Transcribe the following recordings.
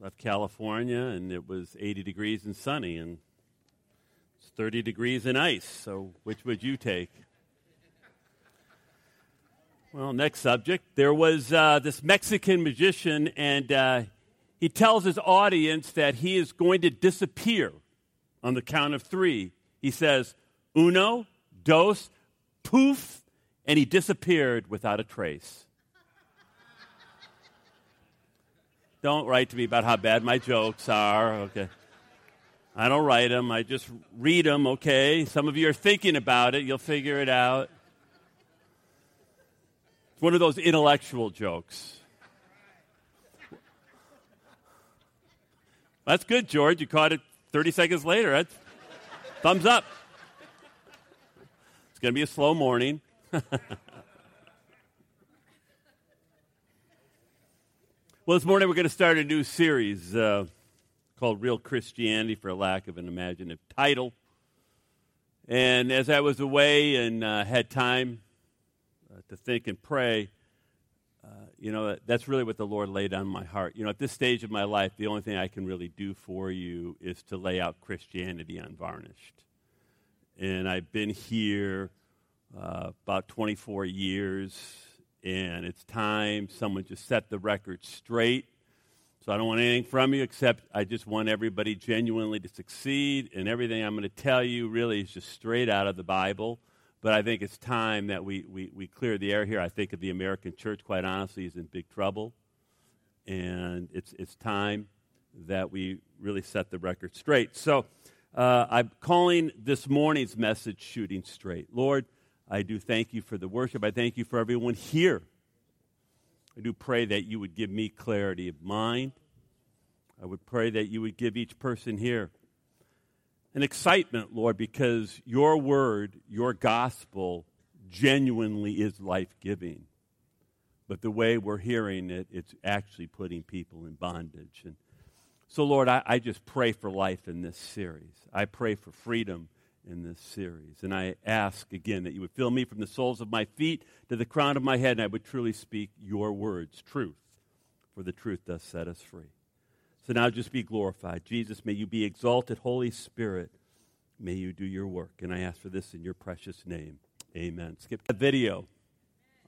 left California, and it was 80 degrees and sunny, and it's 30 degrees and ice. So, which would you take? Well, next subject. There was uh, this Mexican magician, and uh, he tells his audience that he is going to disappear on the count of three. He says, uno, dos, poof, and he disappeared without a trace. Don't write to me about how bad my jokes are, okay? I don't write them, I just read them, okay? Some of you are thinking about it, you'll figure it out. It's one of those intellectual jokes. That's good, George. You caught it 30 seconds later. That's thumbs up. It's going to be a slow morning. Well, this morning we're going to start a new series uh, called Real Christianity, for lack of an imaginative title. And as I was away and uh, had time uh, to think and pray, uh, you know, that's really what the Lord laid on my heart. You know, at this stage of my life, the only thing I can really do for you is to lay out Christianity unvarnished. And I've been here uh, about 24 years and it's time someone just set the record straight. So I don't want anything from you except I just want everybody genuinely to succeed, and everything I'm going to tell you really is just straight out of the Bible. But I think it's time that we, we, we clear the air here. I think of the American church, quite honestly, is in big trouble. And it's, it's time that we really set the record straight. So uh, I'm calling this morning's message Shooting Straight. Lord, I do thank you for the worship. I thank you for everyone here. I do pray that you would give me clarity of mind. I would pray that you would give each person here an excitement, Lord, because your word, your gospel, genuinely is life giving. But the way we're hearing it, it's actually putting people in bondage. And so, Lord, I, I just pray for life in this series. I pray for freedom in this series. And I ask again that you would fill me from the soles of my feet to the crown of my head, and I would truly speak your words, truth, for the truth does set us free. So now just be glorified. Jesus, may you be exalted. Holy Spirit, may you do your work. And I ask for this in your precious name. Amen. Skip that video.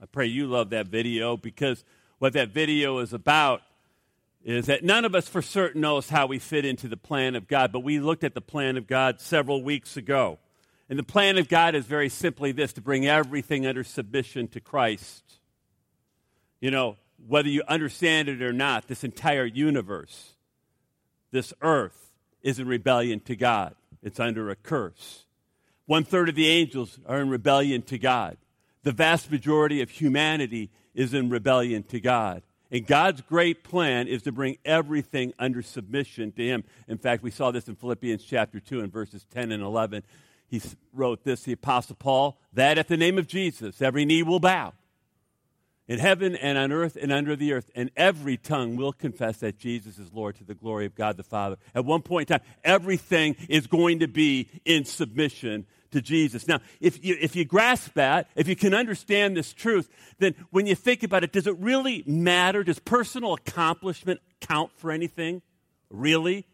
I pray you love that video because what that video is about is that none of us for certain knows how we fit into the plan of God, but we looked at the plan of God several weeks ago. And the plan of God is very simply this to bring everything under submission to Christ. You know, whether you understand it or not, this entire universe, this earth, is in rebellion to God. It's under a curse. One third of the angels are in rebellion to God. The vast majority of humanity is in rebellion to God. And God's great plan is to bring everything under submission to Him. In fact, we saw this in Philippians chapter 2 and verses 10 and 11. He wrote this, the Apostle Paul, that at the name of Jesus, every knee will bow in heaven and on earth and under the earth, and every tongue will confess that Jesus is Lord to the glory of God the Father. At one point in time, everything is going to be in submission to Jesus. Now, if you, if you grasp that, if you can understand this truth, then when you think about it, does it really matter? Does personal accomplishment count for anything? Really?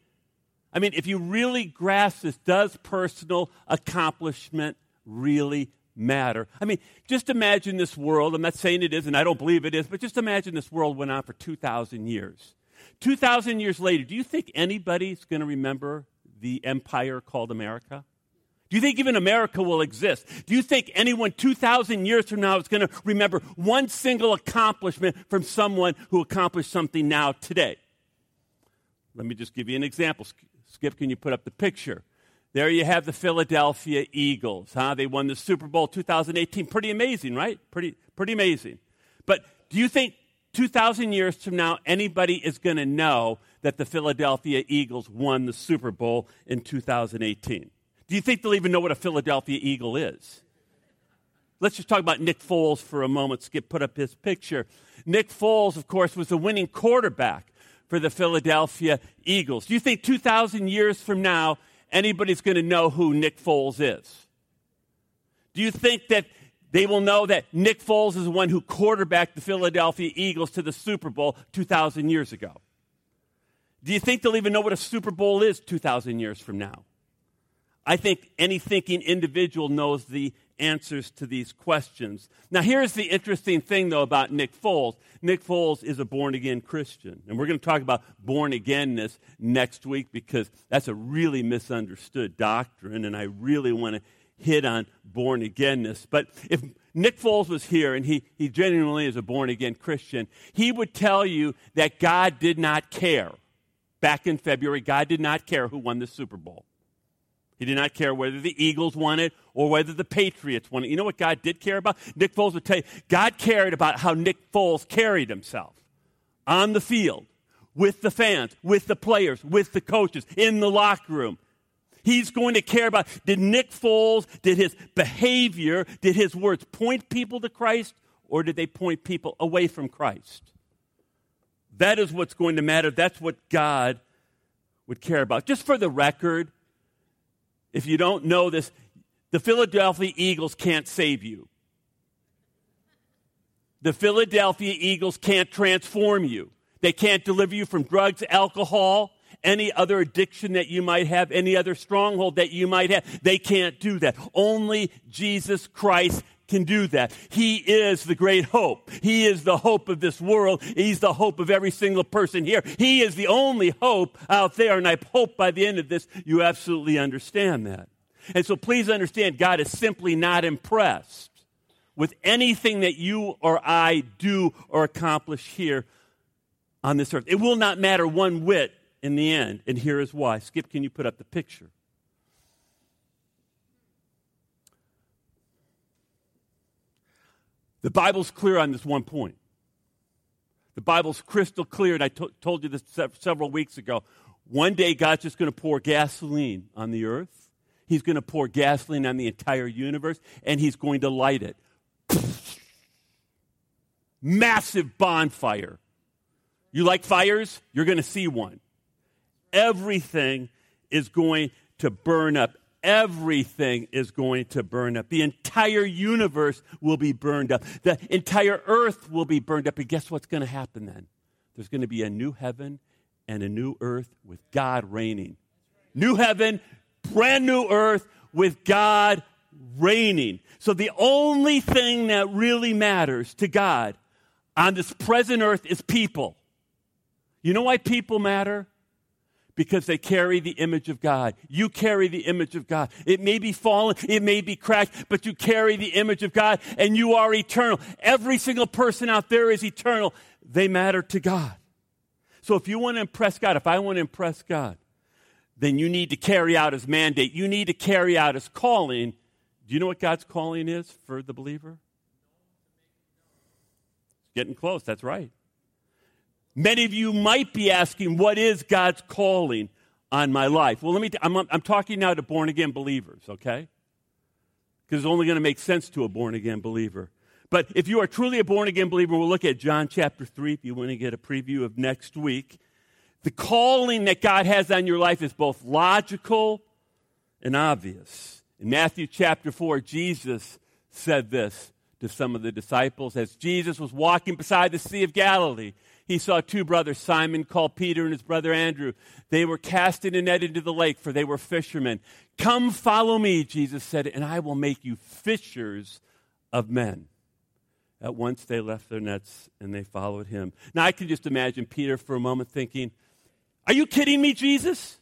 I mean, if you really grasp this, does personal accomplishment really matter? I mean, just imagine this world. I'm not saying it is, and I don't believe it is, but just imagine this world went on for 2,000 years. 2,000 years later, do you think anybody's going to remember the empire called America? Do you think even America will exist? Do you think anyone 2,000 years from now is going to remember one single accomplishment from someone who accomplished something now today? Let me just give you an example. Skip, can you put up the picture? There you have the Philadelphia Eagles. Huh? They won the Super Bowl 2018. Pretty amazing, right? Pretty, pretty amazing. But do you think 2,000 years from now anybody is going to know that the Philadelphia Eagles won the Super Bowl in 2018? Do you think they'll even know what a Philadelphia Eagle is? Let's just talk about Nick Foles for a moment. Skip put up his picture. Nick Foles, of course, was the winning quarterback for the Philadelphia Eagles. Do you think 2,000 years from now, anybody's going to know who Nick Foles is? Do you think that they will know that Nick Foles is the one who quarterbacked the Philadelphia Eagles to the Super Bowl 2,000 years ago? Do you think they'll even know what a Super Bowl is 2,000 years from now? I think any thinking individual knows the answers to these questions. Now, here's the interesting thing, though, about Nick Foles. Nick Foles is a born again Christian. And we're going to talk about born againness next week because that's a really misunderstood doctrine, and I really want to hit on born againness. But if Nick Foles was here and he, he genuinely is a born again Christian, he would tell you that God did not care. Back in February, God did not care who won the Super Bowl. He did not care whether the Eagles won it or whether the Patriots won it. You know what God did care about? Nick Foles would tell you God cared about how Nick Foles carried himself on the field, with the fans, with the players, with the coaches, in the locker room. He's going to care about did Nick Foles, did his behavior, did his words point people to Christ or did they point people away from Christ? That is what's going to matter. That's what God would care about. Just for the record, if you don't know this, the Philadelphia Eagles can't save you. The Philadelphia Eagles can't transform you. They can't deliver you from drugs, alcohol, any other addiction that you might have, any other stronghold that you might have. They can't do that. Only Jesus Christ can do that. He is the great hope. He is the hope of this world. He's the hope of every single person here. He is the only hope out there. And I hope by the end of this, you absolutely understand that. And so please understand, God is simply not impressed with anything that you or I do or accomplish here on this earth. It will not matter one whit in the end. And here is why. Skip, can you put up the picture? The Bible's clear on this one point. The Bible's crystal clear, and I to- told you this se- several weeks ago. One day, God's just going to pour gasoline on the earth. He's going to pour gasoline on the entire universe, and He's going to light it. Massive bonfire. You like fires? You're going to see one. Everything is going to burn up everything is going to burn up. The entire universe will be burned up. The entire earth will be burned up. And guess what's going to happen then? There's going to be a new heaven and a new earth with God reigning. New heaven, brand new earth with God reigning. So the only thing that really matters to God on this present earth is people. You know why people matter? Because they carry the image of God. You carry the image of God. It may be fallen, it may be cracked, but you carry the image of God and you are eternal. Every single person out there is eternal. They matter to God. So if you want to impress God, if I want to impress God, then you need to carry out his mandate. You need to carry out his calling. Do you know what God's calling is for the believer? It's getting close, that's right. Many of you might be asking, what is God's calling on my life? Well, let me, t- I'm, I'm talking now to born again believers, okay? Because it's only going to make sense to a born again believer. But if you are truly a born again believer, we'll look at John chapter 3 if you want to get a preview of next week. The calling that God has on your life is both logical and obvious. In Matthew chapter 4, Jesus said this to some of the disciples as Jesus was walking beside the Sea of Galilee he saw two brothers, Simon called Peter and his brother Andrew. They were casting a net into the lake, for they were fishermen. Come follow me, Jesus said, and I will make you fishers of men. At once they left their nets and they followed him. Now I can just imagine Peter for a moment thinking, Are you kidding me, Jesus?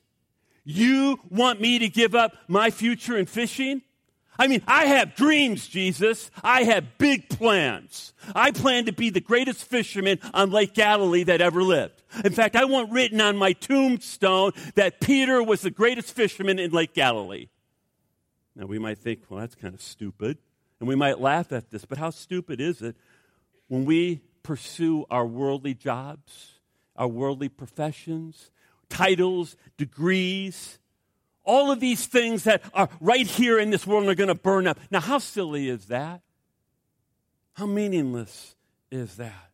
You want me to give up my future in fishing? I mean, I have dreams, Jesus. I have big plans. I plan to be the greatest fisherman on Lake Galilee that ever lived. In fact, I want written on my tombstone that Peter was the greatest fisherman in Lake Galilee. Now, we might think, well, that's kind of stupid. And we might laugh at this, but how stupid is it when we pursue our worldly jobs, our worldly professions, titles, degrees, all of these things that are right here in this world are going to burn up. Now, how silly is that? How meaningless is that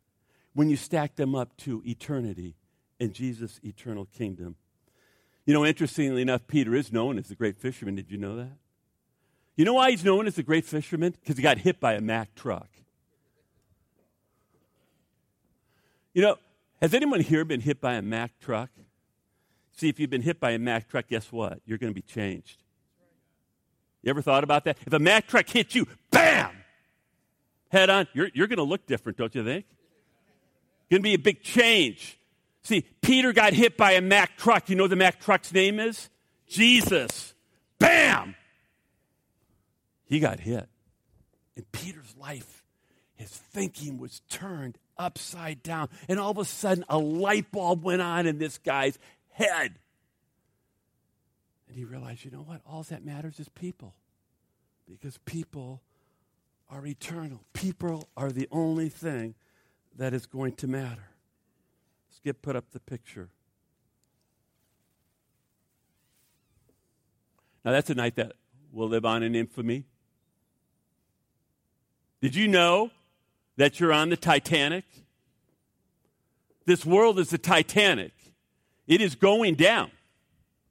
when you stack them up to eternity in Jesus' eternal kingdom? You know, interestingly enough, Peter is known as the great fisherman. Did you know that? You know why he's known as the great fisherman? Because he got hit by a Mack truck. You know, has anyone here been hit by a Mack truck? See, if you've been hit by a Mack truck, guess what? You're going to be changed. You ever thought about that? If a Mack truck hits you, bam, head on, you're, you're going to look different, don't you think? Going to be a big change. See, Peter got hit by a Mack truck. You know the Mack truck's name is? Jesus. Bam! He got hit. In Peter's life, his thinking was turned upside down. And all of a sudden, a light bulb went on in this guy's head. And he realized, you know what? All that matters is people. Because people are eternal. People are the only thing that is going to matter. Skip, put up the picture. Now, that's a night that will live on in infamy. Did you know that you're on the Titanic? This world is the Titanic. It is going down.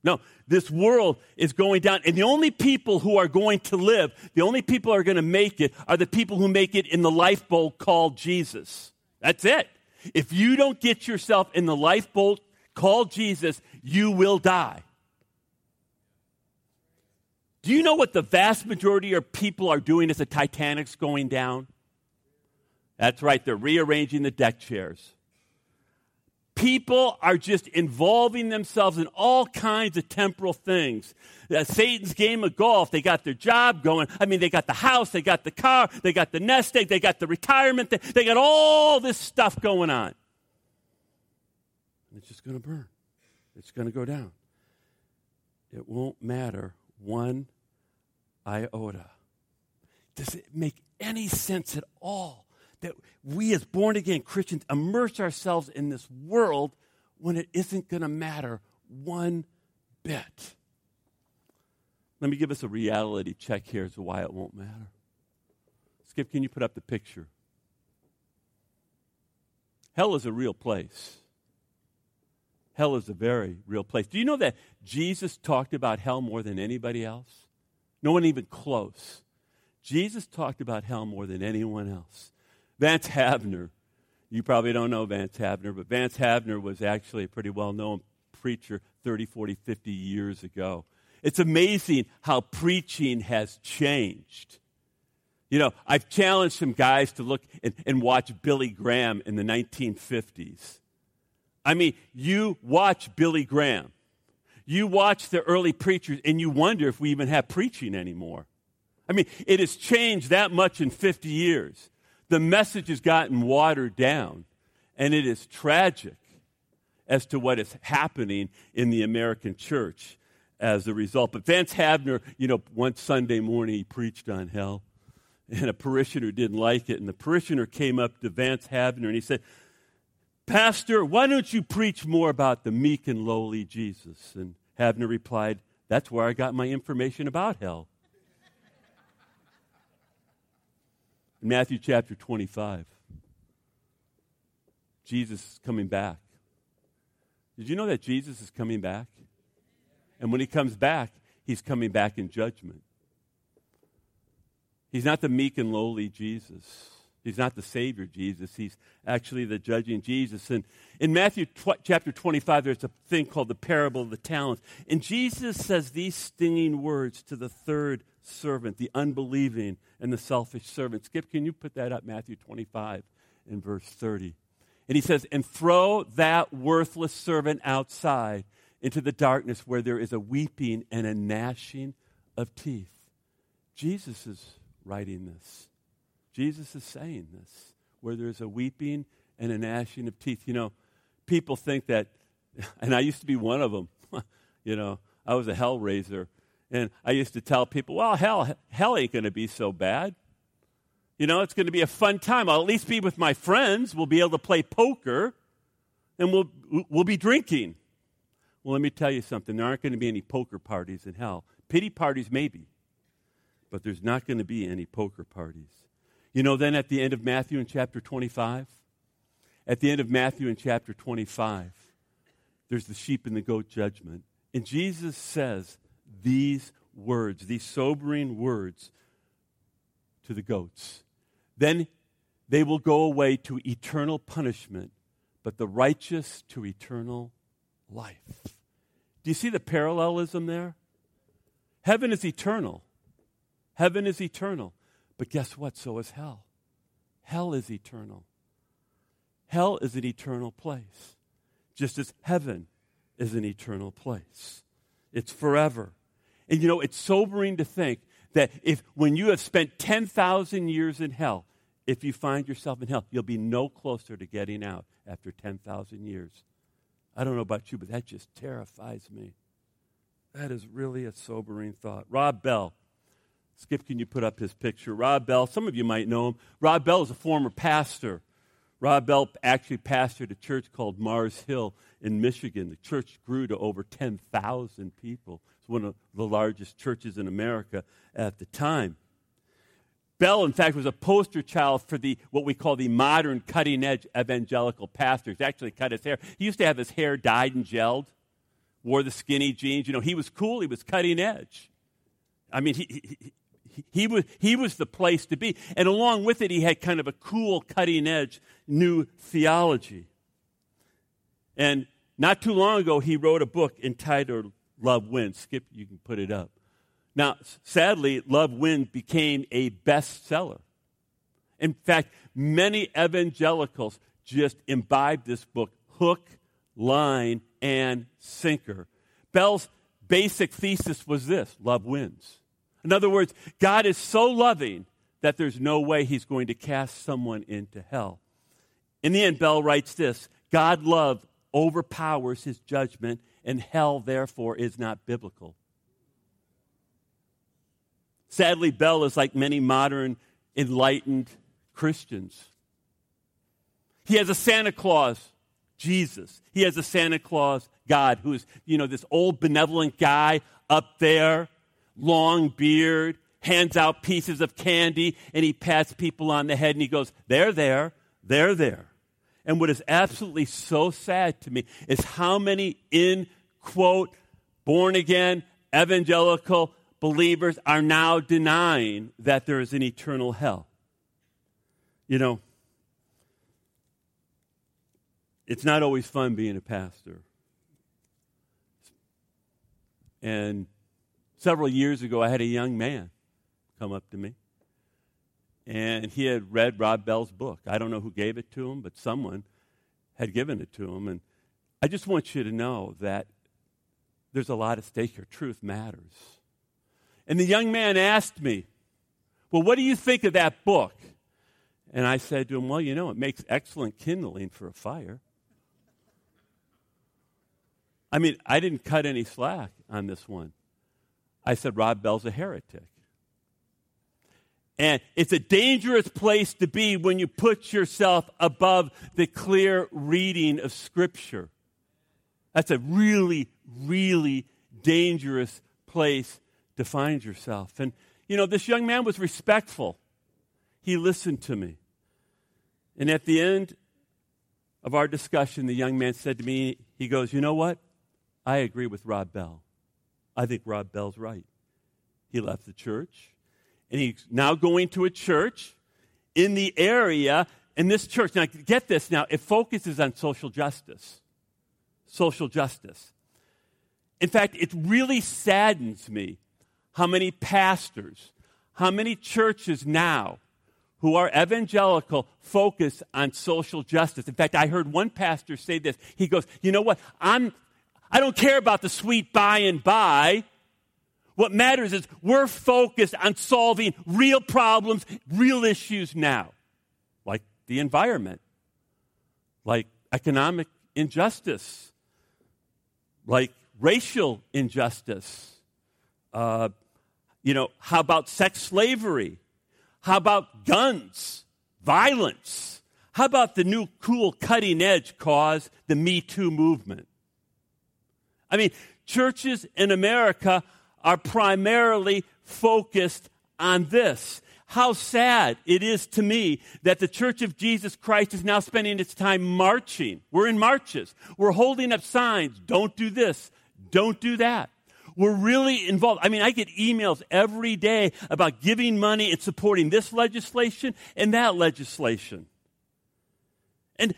No, this world is going down. And the only people who are going to live, the only people who are going to make it, are the people who make it in the lifeboat called Jesus. That's it. If you don't get yourself in the lifeboat called Jesus, you will die. Do you know what the vast majority of people are doing as the Titanic's going down? That's right, they're rearranging the deck chairs people are just involving themselves in all kinds of temporal things. Uh, Satan's game of golf, they got their job going. I mean, they got the house, they got the car, they got the nest egg, they got the retirement, they, they got all this stuff going on. It's just going to burn, it's going to go down. It won't matter one iota. Does it make any sense at all that we as born again Christians immerse ourselves in this world when it isn't going to matter one bit. Let me give us a reality check here as to why it won't matter. Skip, can you put up the picture? Hell is a real place. Hell is a very real place. Do you know that Jesus talked about hell more than anybody else? No one even close. Jesus talked about hell more than anyone else. Vance Havner. You probably don't know Vance Havner, but Vance Havner was actually a pretty well known preacher 30, 40, 50 years ago. It's amazing how preaching has changed. You know, I've challenged some guys to look and, and, watch Billy Graham in the 1950s. I mean, you watch Billy Graham, you watch the early preachers, and you wonder if we even have preaching anymore. I mean, it has changed that much in 50 years the message has gotten watered down, and it is tragic as to what is happening in the American church as a result. But Vance Havner, you know, one Sunday morning he preached on hell, and a parishioner didn't like it, and the parishioner came up to Vance Havner and he said, Pastor, why don't you preach more about the meek and lowly Jesus? And Havner replied, That's where I got my information about hell. In Matthew chapter 25, Jesus is coming back. Did you know that Jesus is coming back? And when he comes back, he's coming back in judgment. He's not the meek and lowly Jesus. He's not the Savior Jesus. He's actually the judging Jesus. And in Matthew tw- chapter 25, there's a thing called the parable of the talents. And Jesus says these stinging words to the third servant, the unbelieving and the selfish servant. Skip, can you put that up? Matthew 25 in verse 30. And he says, And throw that worthless servant outside into the darkness where there is a weeping and a gnashing of teeth. Jesus is writing this. Jesus is saying this, where there's a weeping and a gnashing of teeth. You know, people think that, and I used to be one of them, you know, I was a hell raiser. And I used to tell people, well, hell, hell ain't going to be so bad. You know, it's going to be a fun time. I'll at least be with my friends. We'll be able to play poker and we'll, we'll be drinking. Well, let me tell you something. There aren't going to be any poker parties in hell. Pity parties, maybe, but there's not going to be any poker parties. You know, then at the end of Matthew in chapter 25, at the end of Matthew in chapter 25, there's the sheep and the goat judgment. And Jesus says these words, these sobering words to the goats. Then they will go away to eternal punishment, but the righteous to eternal life. Do you see the parallelism there? Heaven is eternal. Heaven is eternal. But guess what? So is hell. Hell is eternal. Hell is an eternal place, just as heaven is an eternal place. It's forever. And you know, it's sobering to think that if when you have spent 10,000 years in hell, if you find yourself in hell, you'll be no closer to getting out after 10,000 years. I don't know about you, but that just terrifies me. That is really a sobering thought. Rob Bell. Skip, can you put up his picture? Rob Bell, some of you might know him. Rob Bell is a former pastor. Rob Bell actually pastored a church called Mars Hill in Michigan. The church grew to over 10,000 people. One of the largest churches in America at the time. Bell, in fact, was a poster child for the what we call the modern cutting edge evangelical pastor. He actually cut his hair. He used to have his hair dyed and gelled, wore the skinny jeans. You know, he was cool, he was cutting edge. I mean, he, he, he, he was, he was the place to be. And along with it, he had kind of a cool, cutting edge new theology. And not too long ago, he wrote a book entitled Love Wins. Skip, you can put it up. Now, sadly, Love Wins became a bestseller. In fact, many evangelicals just imbibed this book hook, line, and sinker. Bell's basic thesis was this love wins. In other words, God is so loving that there's no way he's going to cast someone into hell. In the end, Bell writes this God love overpowers his judgment, and hell, therefore, is not biblical. Sadly, Bell is like many modern enlightened Christians. He has a Santa Claus, Jesus. He has a Santa Claus, God, who is, you know, this old benevolent guy up there, long beard, hands out pieces of candy, and he pats people on the head and he goes, They're there, they're there. And what is absolutely so sad to me is how many, in quote, born again, evangelical believers are now denying that there is an eternal hell. You know, it's not always fun being a pastor. And several years ago, I had a young man come up to me. And he had read Rob Bell's book. I don't know who gave it to him, but someone had given it to him. And I just want you to know that there's a lot at stake here. Truth matters. And the young man asked me, Well, what do you think of that book? And I said to him, Well, you know, it makes excellent kindling for a fire. I mean, I didn't cut any slack on this one. I said, Rob Bell's a heretic. And it's a dangerous place to be when you put yourself above the clear reading of Scripture. That's a really, really dangerous place to find yourself. And, you know, this young man was respectful. He listened to me. And at the end of our discussion, the young man said to me, he goes, You know what? I agree with Rob Bell. I think Rob Bell's right. He left the church, and he's now going to a church in the area. And this church, now get this now, it focuses on social justice. Social justice. In fact, it really saddens me how many pastors, how many churches now who are evangelical focus on social justice. In fact, I heard one pastor say this. He goes, "You know what? I'm I don't care about the sweet by and by. What matters is we're focused on solving real problems, real issues now, like the environment, like economic injustice, like racial injustice, uh, you know, how about sex slavery? How about guns, violence? How about the new cool cutting edge cause, the Me Too movement? I mean, churches in America are primarily focused on this. How sad it is to me that the Church of Jesus Christ is now spending its time marching. We're in marches. We're holding up signs. Don't do this. Don't do that. We're really involved. I mean, I get emails every day about giving money and supporting this legislation and that legislation. And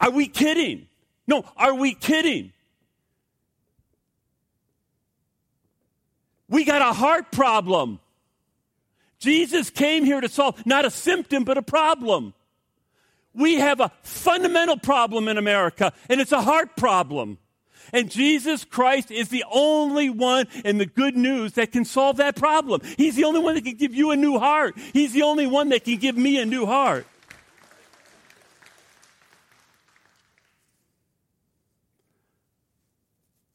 are we kidding? No, are we kidding? We got a heart problem. Jesus came here to solve not a symptom, but a problem. We have a fundamental problem in America, and it's a heart problem. And Jesus Christ is the only one in the good news that can solve that problem. He's the only one that can give you a new heart. He's the only one that can give me a new heart.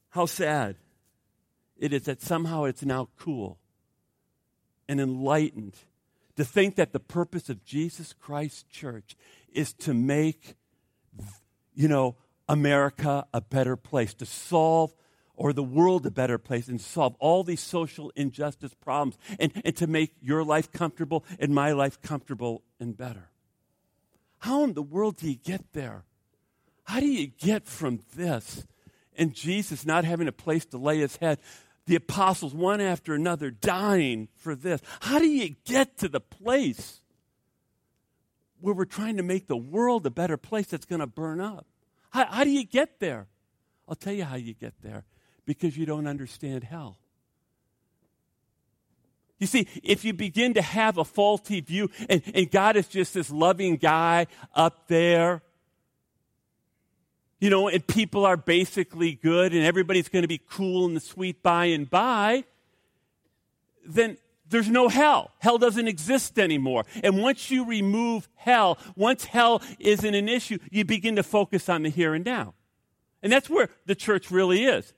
How sad it is that somehow it's now cool and enlightened to think that the purpose of Jesus Christ Church is to make, you know, America a better place, to solve or the world a better place and solve all these social injustice problems and, and to make your life comfortable and my life comfortable and better. How in the world do you get there? How do you get from this and Jesus not having a place to lay his head, the apostles one after another dying for this? How do you get to the place where we're trying to make the world a better place that's going to burn up? How, how do you get there? I'll tell you how you get there because you don't understand hell. You see, if you begin to have a faulty view, and, and, God is just this loving guy up there, you know, and people are basically good, and everybody's going to be cool and sweet by and by, then there's no hell. Hell doesn't exist anymore. And once you remove hell, once hell isn't an issue, you begin to focus on the here and now. And that's where the church really is.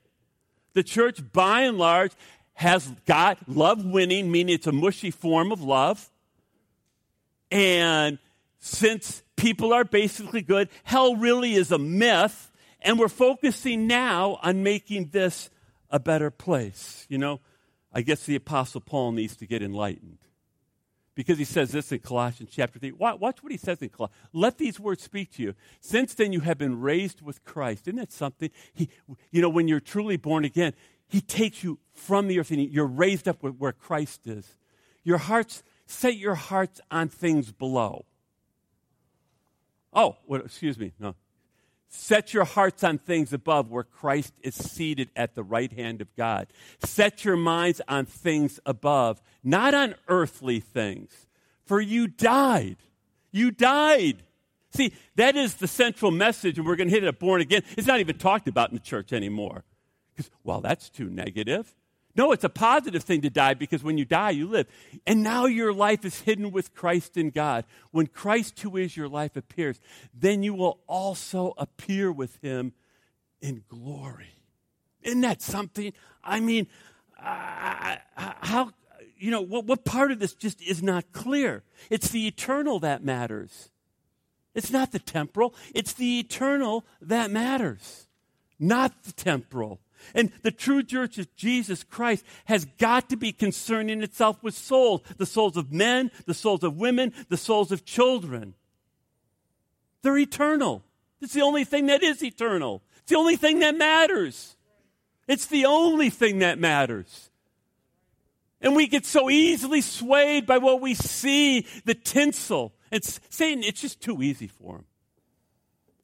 The church, by and large, has got love winning, meaning it's a mushy form of love. And since people are basically good, hell really is a myth. And we're focusing now on making this a better place. You know, I guess the Apostle Paul needs to get enlightened. Because he says this in Colossians chapter 3. Watch what he says in Colossians. Let these words speak to you. Since then you have been raised with Christ. Isn't that something? He, you know, when you're truly born again, he takes you from the earth and you're raised up where Christ is. Your hearts, set your hearts on things below. Oh, excuse me. No, Set your hearts on things above where Christ is seated at the right hand of God. Set your minds on things above, not on earthly things. For you died. You died. See, that is the central message, and we're going to hit it born again. It's not even talked about in the church anymore. Because, well, that's too negative. No, it's a positive thing to die because when you die, you live. And now your life is hidden with Christ in God. When Christ, who is your life, appears, then you will also appear with him in glory. Isn't that something? I mean, how, you know, what, what part of this just is not clear? It's the eternal that matters. It's not the temporal, it's the eternal that matters, not the temporal. And the true church of Jesus Christ has got to be concerning itself with souls the souls of men, the souls of women, the souls of children. They're eternal. It's the only thing that is eternal. It's the only thing that matters. It's the only thing that matters. And we get so easily swayed by what we see, the tinsel. It's Satan, it's just too easy for him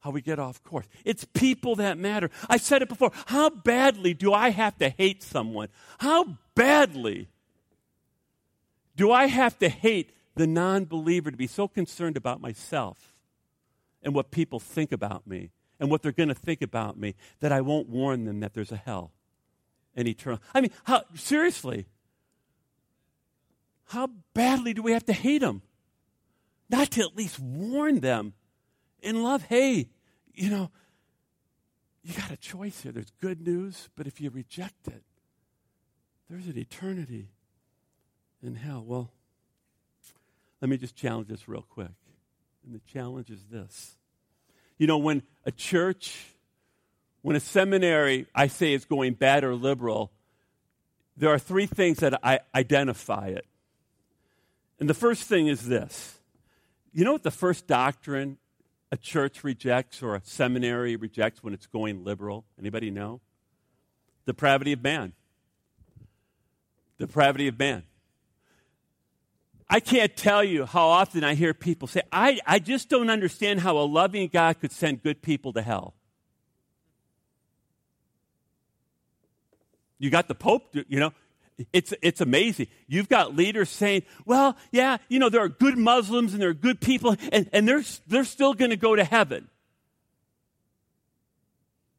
how we get off course. It's people that matter. I said it before. How badly do I have to hate someone? How badly do I have to hate the non believer to be so concerned about myself and what people think about me and what they're going to think about me that I won't warn them that there's a hell and eternal? I mean, how, seriously, how badly do we have to hate them? Not to at least warn them in love. Hey, you know, you got a choice here. There's good news, but if you reject it, there's an eternity in hell. Well, let me just challenge this real quick. And the challenge is this. You know, when a church, when a seminary, I say is going bad or liberal, there are three things that I identify it. And the first thing is this. You know what the first doctrine a church rejects or a seminary rejects when it's going liberal? Anybody know? Depravity of man. Depravity of man. I can't tell you how often I hear people say, I, I just don't understand how a loving God could send good people to hell. You got the Pope, you know, it's, it's amazing. You've got leaders saying, well, yeah, you know, there are good Muslims and there are good people, and, and they're, they're still going to go to heaven.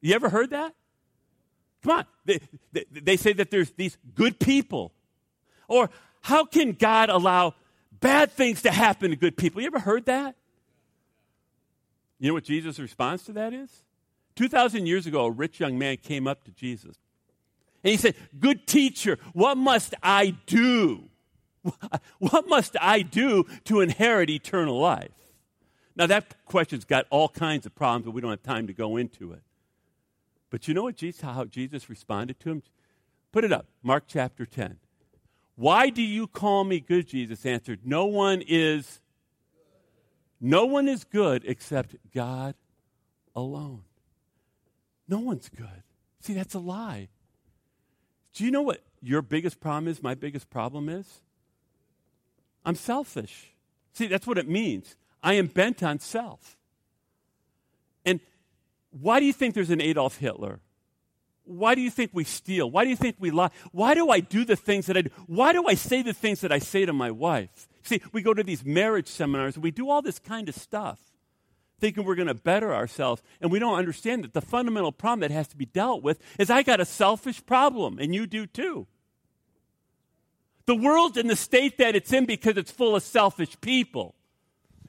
You ever heard that? Come on. They, they, they say that there's these good people. Or how can God allow bad things to happen to good people? You ever heard that? You know what Jesus' response to that is? 2,000 years ago, a rich young man came up to Jesus. And he said, Good teacher, what must I do? What must I do to inherit eternal life? Now, that question's got all kinds of problems, but we don't have time to go into it. But you know what Jesus, how Jesus responded to him? Put it up, Mark chapter 10. Why do you call me good? Jesus answered, No one is no one is good except God alone. No one's good. See, that's a lie. Do you know what your biggest problem is? My biggest problem is? I'm selfish. See, that's what it means. I am bent on self. And why do you think there's an Adolf Hitler? Why do you think we steal? Why do you think we lie? Why do I do the things that I do? Why do I say the things that I say to my wife? See, we go to these marriage seminars we do all this kind of stuff thinking we're going to better ourselves. And we don't understand that the fundamental problem that has to be dealt with is I got a selfish problem, and you do too. The world's in the state that it's in because it's full of selfish people.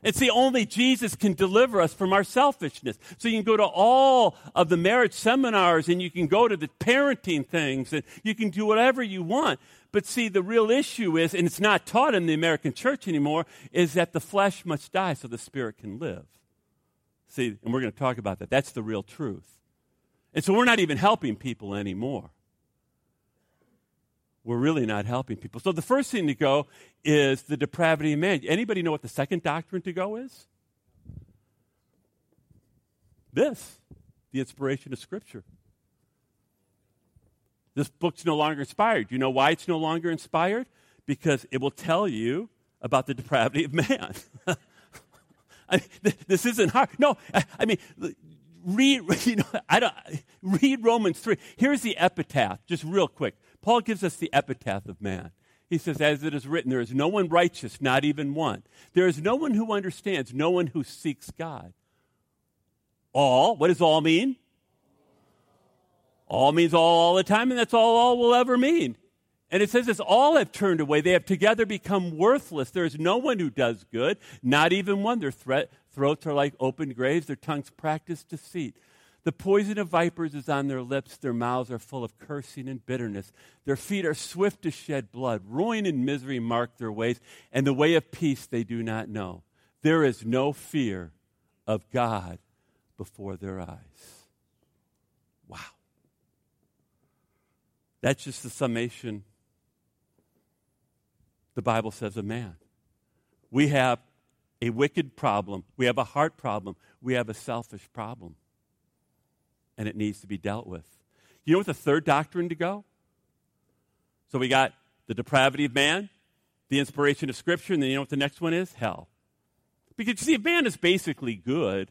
And see, only Jesus can deliver us from our selfishness. So you can go to all of the marriage seminars and you can go to the parenting things and you can do whatever you want. But see, the real issue is, and it's not taught in the American church anymore, is that the flesh must die so the spirit can live. See, and we're going to talk about that. That's the real truth. And so we're not even helping people anymore. We're really not helping people. So the first thing to go is the depravity of man. Anybody know what the second doctrine to go is? This, the inspiration of Scripture. This book's no longer inspired. You know why it's no longer inspired? Because it will tell you about the depravity of man. I mean, this isn't hard. No, I, mean, read, you know, I don't, read Romans 3. Here's the epitaph, just real quick. Paul gives us the epitaph of man. He says, As it is written, there is no one righteous, not even one. There is no one who understands, no one who seeks God. All, what does all mean? All means all all the time, and that's all all will ever mean. And it says this all have turned away. They have together become worthless. There is no one who does good, not even one. Their throats are like open graves, their tongues practice deceit. The poison of vipers is on their lips. Their mouths are full of cursing and bitterness. Their feet are swift to shed blood. Ruin and misery mark their ways, and the way of peace they do not know. There is no fear of God before their eyes. Wow. That's just the summation the Bible says of man. We have a wicked problem. We have a heart problem. We have a selfish problem. And it needs to be dealt with. You know what the third doctrine to go? So we got the depravity of man, the inspiration of Scripture, and then you know what the next one is? Hell. Because you see, if man is basically good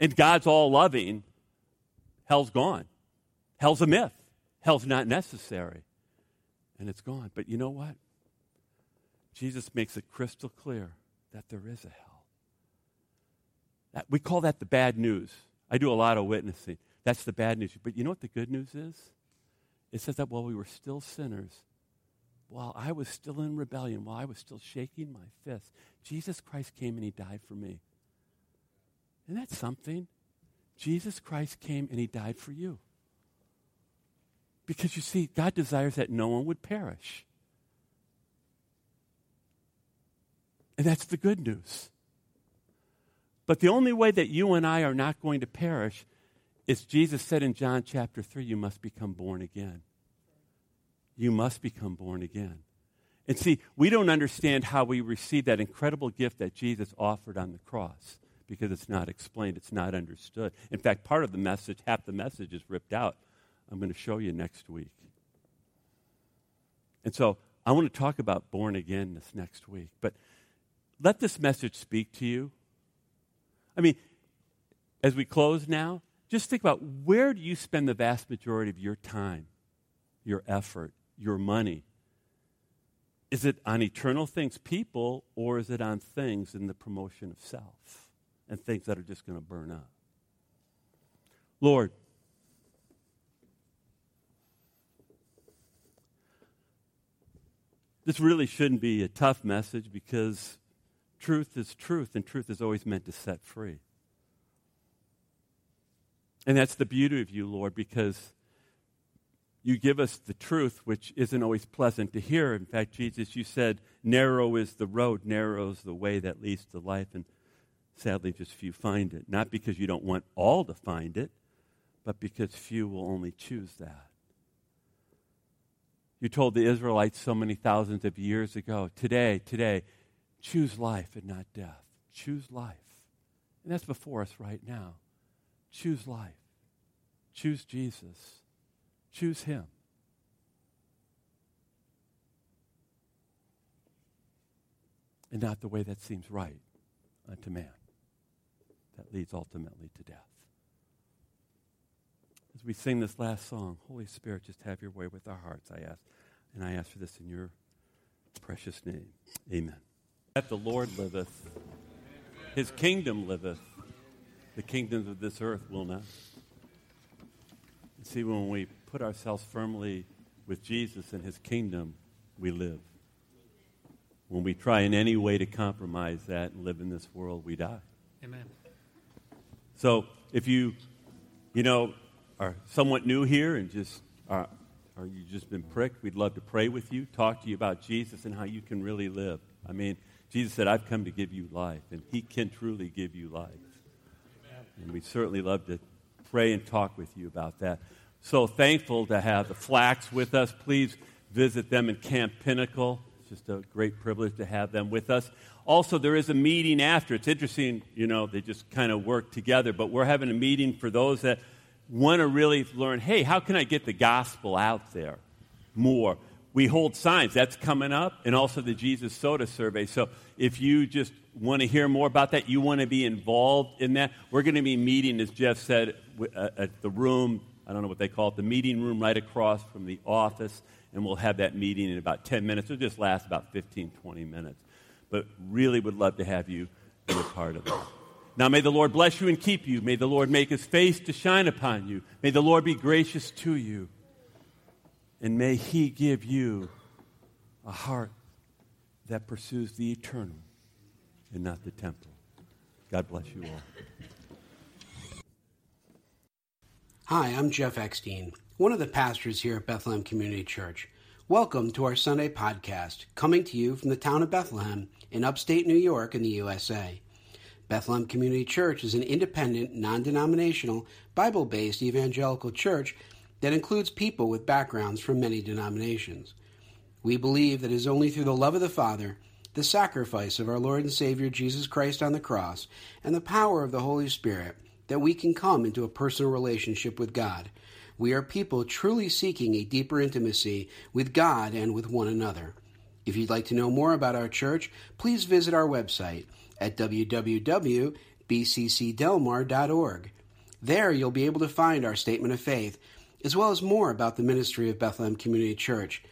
and God's all loving, hell's gone. Hell's a myth. Hell's not necessary. And it's gone. But you know what? Jesus makes it crystal clear that there is a hell. That, we call that the bad news. I do a lot of witnessing. That's the bad news. But you know what the good news is? It says that while we were still sinners, while I was still in rebellion, while I was still shaking my fist, Jesus Christ came and he died for me. Isn't that something? Jesus Christ came and he died for you. Because you see, God desires that no one would perish. And that's the good news. But the only way that you and I are not going to perish is Jesus said in John chapter 3 you must become born again. You must become born again. And see, we don't understand how we receive that incredible gift that Jesus offered on the cross because it's not explained, it's not understood. In fact, part of the message, half the message is ripped out. I'm going to show you next week. And so I want to talk about born again this next week. But let this message speak to you. I mean, as we close now, just think about where do you spend the vast majority of your time, your effort, your money? Is it on eternal things, people, or is it on things in the promotion of self and things that are just going to burn up? Lord, this really shouldn't be a tough message because truth is truth, and truth is always meant to set free. And that's the beauty of you, Lord, because you give us the truth, which isn't always pleasant to hear. In fact, Jesus, you said, narrow is the road, narrow is the way that leads to life, and sadly, just few find it. Not because you don't want all to find it, but because few will only choose that. You told the Israelites so many thousands of years ago, today, today, choose life and not death. Choose life. And that's before us right now. Choose life. Choose Jesus. Choose Him. And not the way that seems right unto man. That leads ultimately to death. As we sing this last song, Holy Spirit, just have your way with our hearts, I ask. And I ask for this in your precious name. Amen. That the Lord liveth, his kingdom liveth, the kingdoms of this earth will not. See, when we put ourselves firmly with Jesus and his kingdom, we live. When we try in any way to compromise that and live in this world, we die. Amen. So if you, you know, are somewhat new here and just uh, are, are you just been pricked, we'd love to pray with you, talk to you about Jesus and how you can really live. I mean, Jesus said, I've come to give you life, and he can truly give you life. Amen. And we'd certainly love to pray and talk with you about that. So thankful to have the Flax with us. Please visit them in Camp Pinnacle. It's just a great privilege to have them with us. Also, there is a meeting after. It's interesting, you know, they just kind of work together, but we're having a meeting for those that want to really learn hey, how can I get the gospel out there more? We hold signs. That's coming up, and also the Jesus Soda survey. So if you just want to hear more about that, you want to be involved in that, we're going to be meeting, as Jeff said, uh, at the room, I don't know what they call it, the meeting room right across from the office, and we'll have that meeting in about 10 minutes. It'll just last about 15, 20 minutes. But really would love to have you be a part of it. Now, may the Lord bless you and keep you. May the Lord make his face to shine upon you. May the Lord be gracious to you. And may he give you a heart that pursues the eternal and not the temporal. God bless you all. Hi, I'm Jeff Eckstein, one of the pastors here at Bethlehem Community Church. Welcome to our Sunday podcast, coming to you from the town of Bethlehem in upstate New York in the USA. Bethlehem Community Church is an independent, non denominational, Bible based evangelical church that includes people with backgrounds from many denominations. We believe that it is only through the love of the Father the sacrifice of our Lord and Savior Jesus Christ on the cross, and the power of the Holy Spirit that we can come into a personal relationship with God. We are people truly seeking a deeper intimacy with God and with one another. If you'd like to know more about our church, please visit our website at www.bccdelmar.org. There you'll be able to find our statement of faith, as well as more about the ministry of Bethlehem Community Church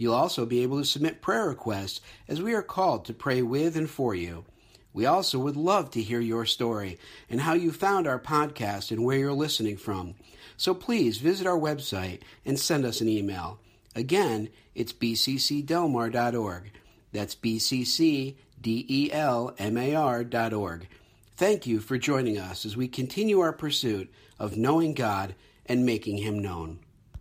You'll also be able to submit prayer requests as we are called to pray with and for you. We also would love to hear your story and how you found our podcast and where you're listening from. So please visit our website and send us an email. Again, it's bccdelmar.org. That's bccdelmar.org. Thank you for joining us as we continue our pursuit of knowing God and making Him known.